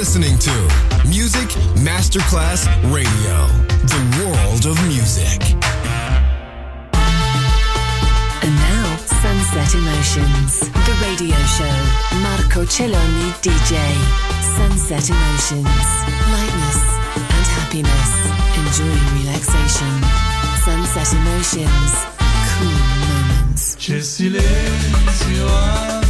listening to Music Masterclass Radio, the world of music. And now, Sunset Emotions, the radio show. Marco Celloni, DJ. Sunset Emotions, lightness and happiness. Enjoy relaxation. Sunset Emotions, cool moments. C'è silenzio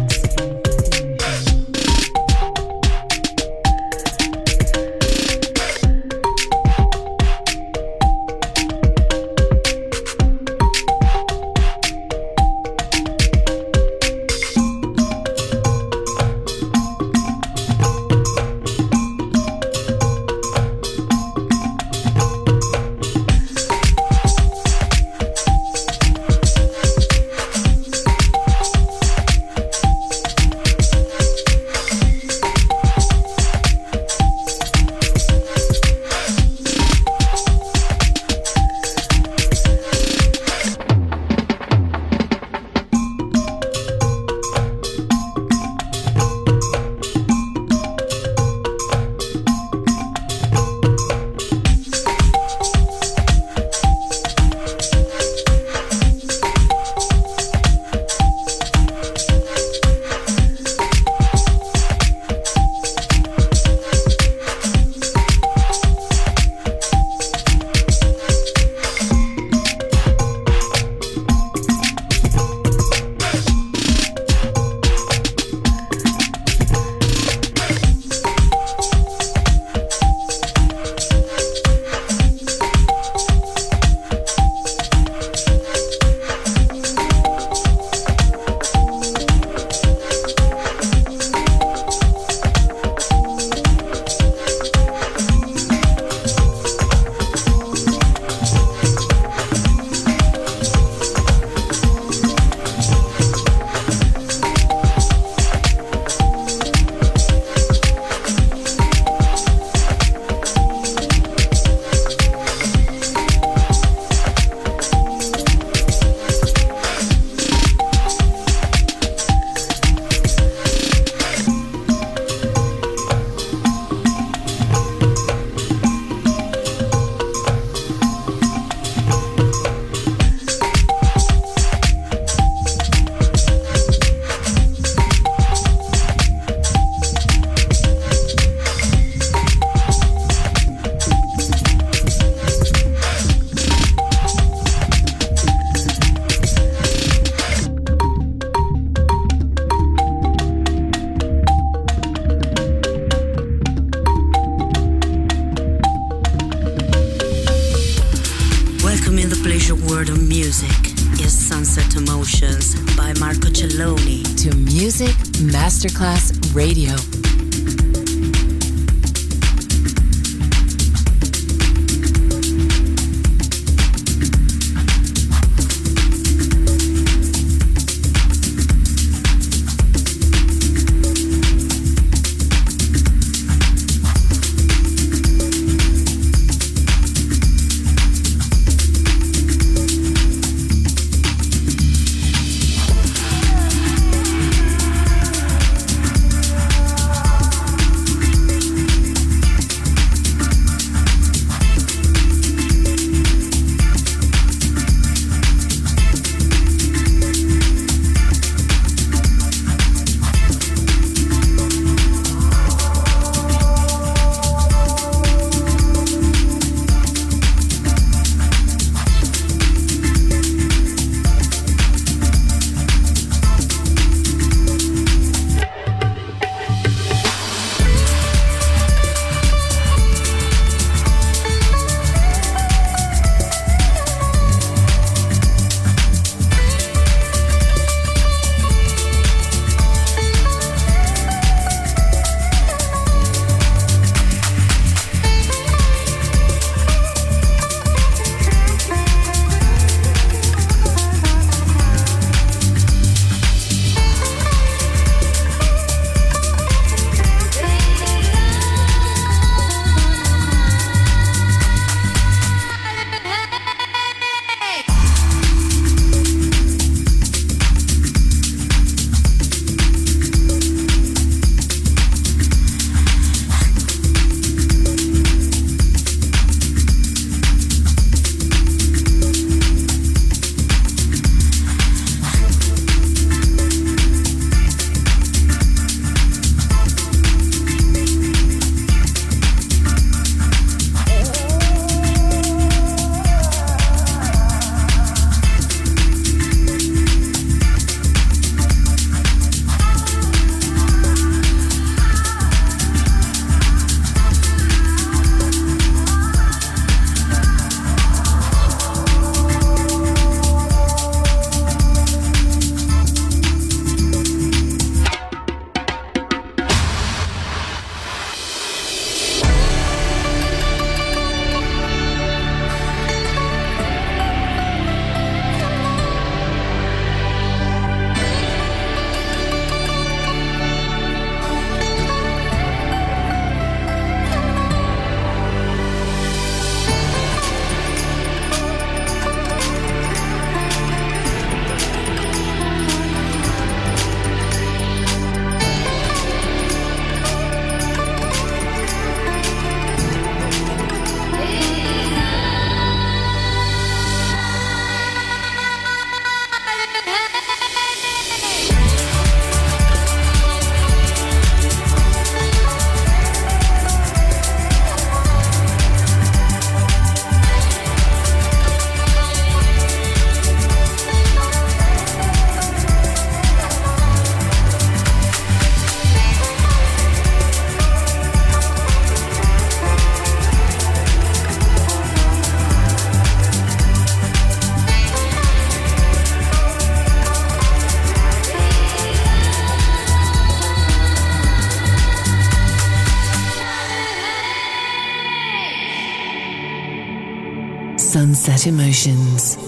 Emotions.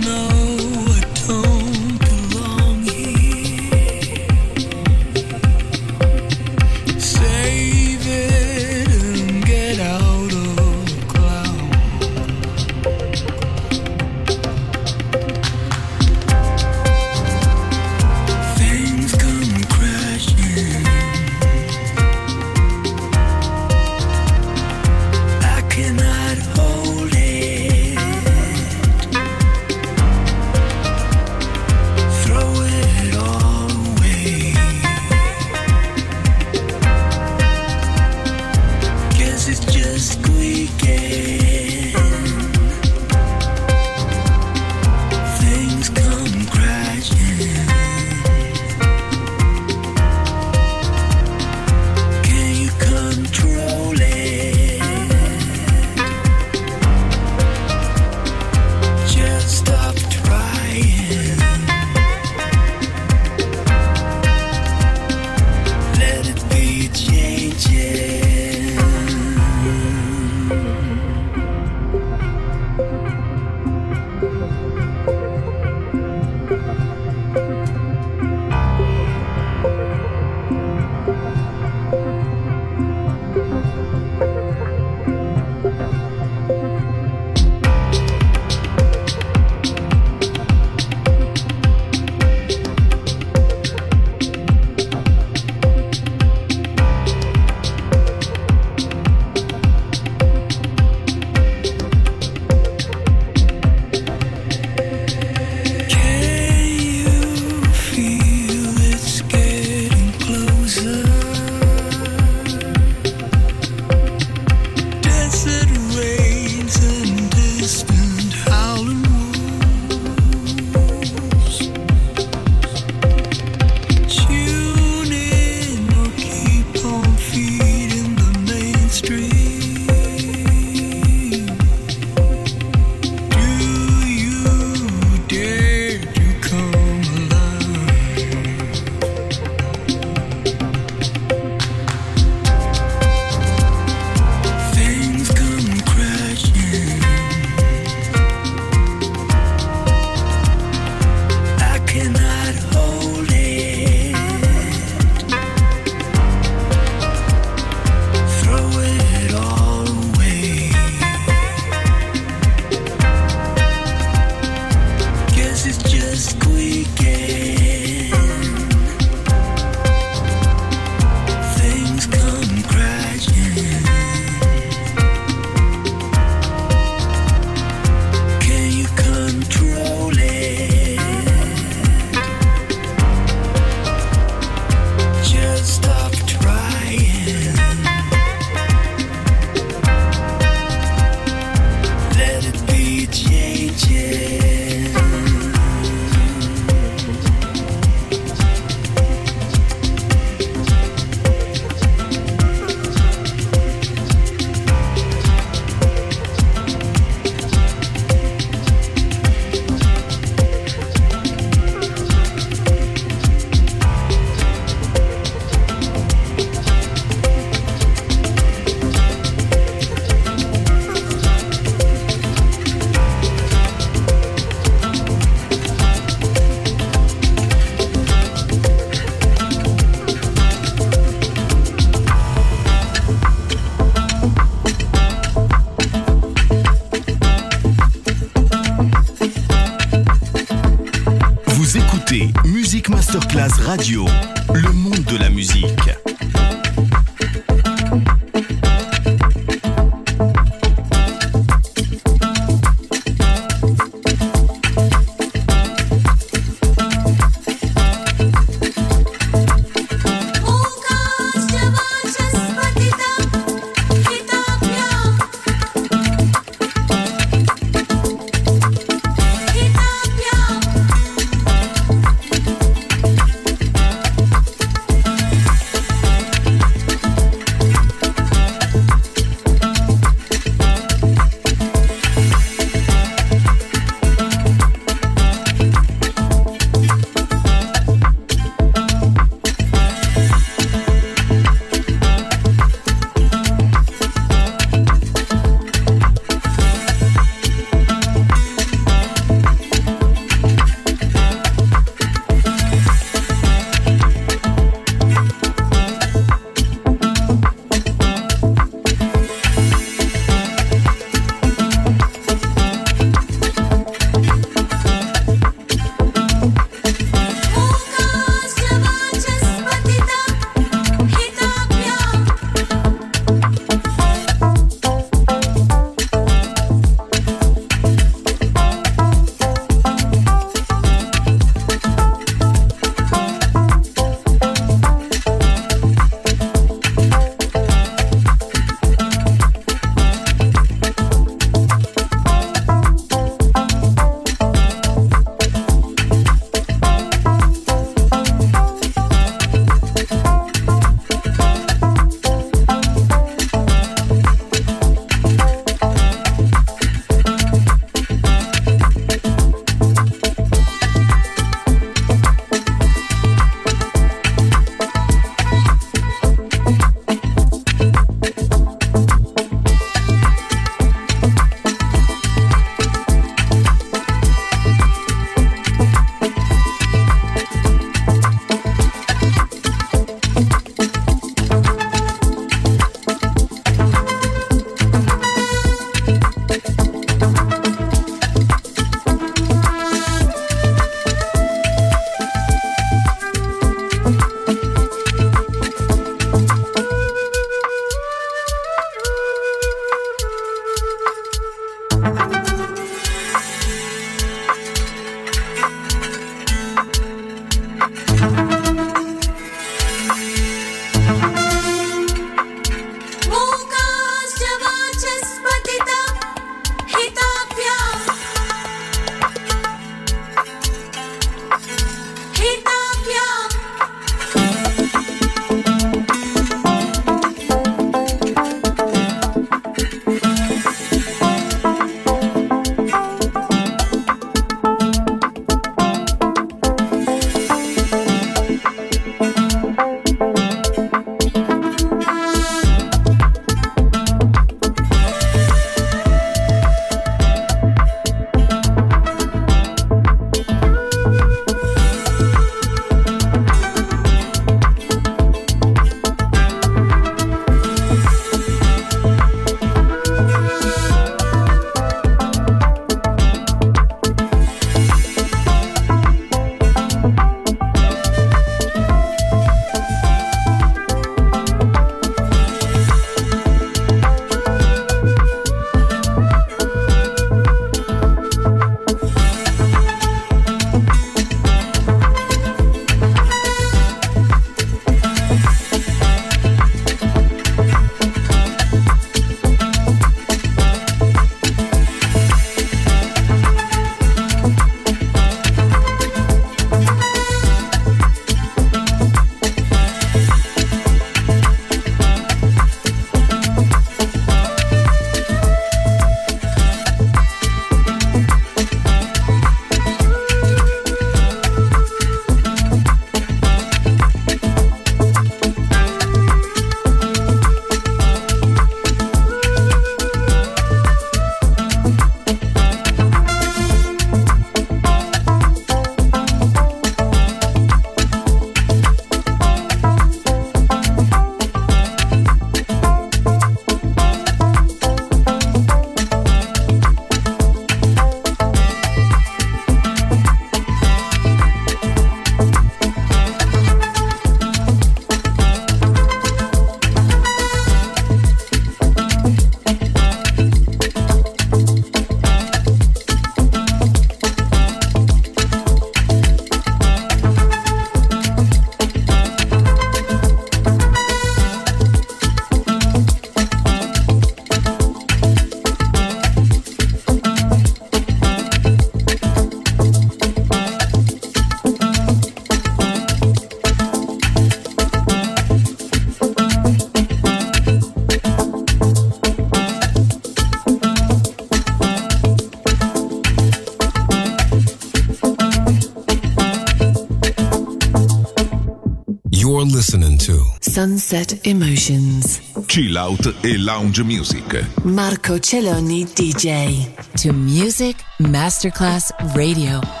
Sunset Emotions. Chill out e lounge music. Marco Celloni DJ. To Music Masterclass Radio.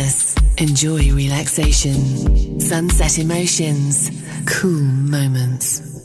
Happiness. Enjoy relaxation. Sunset Emotions, cool moments.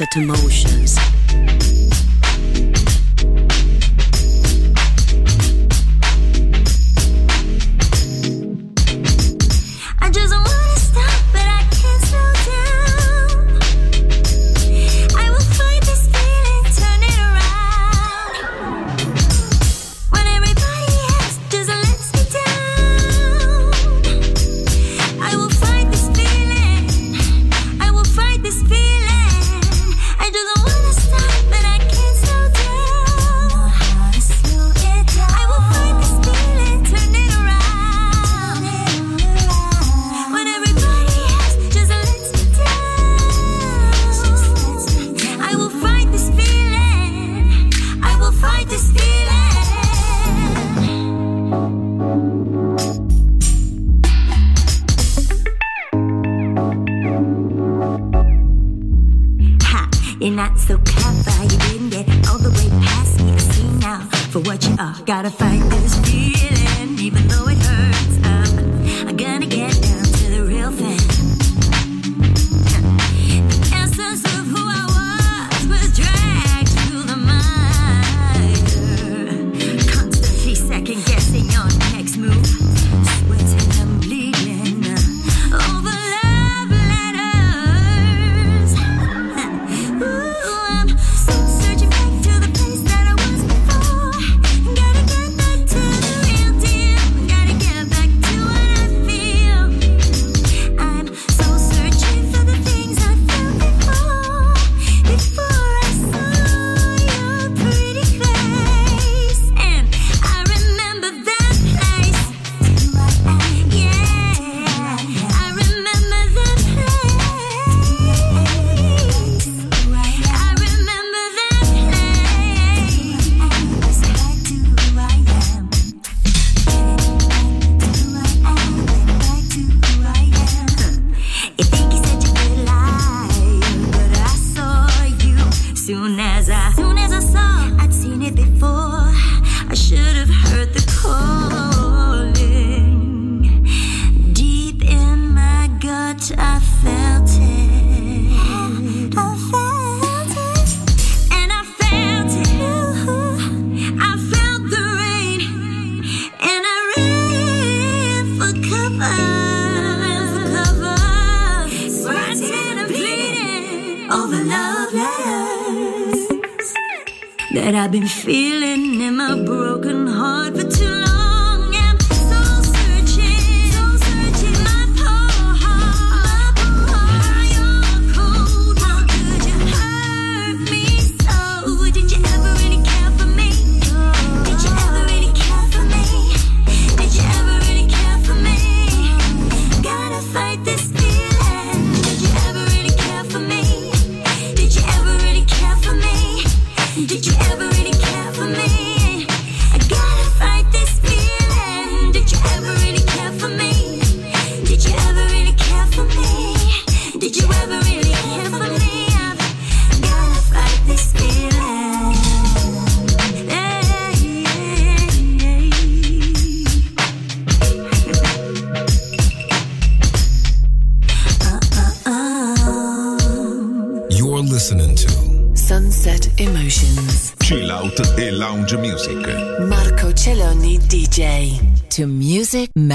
This Emotions.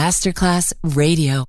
Masterclass Radio.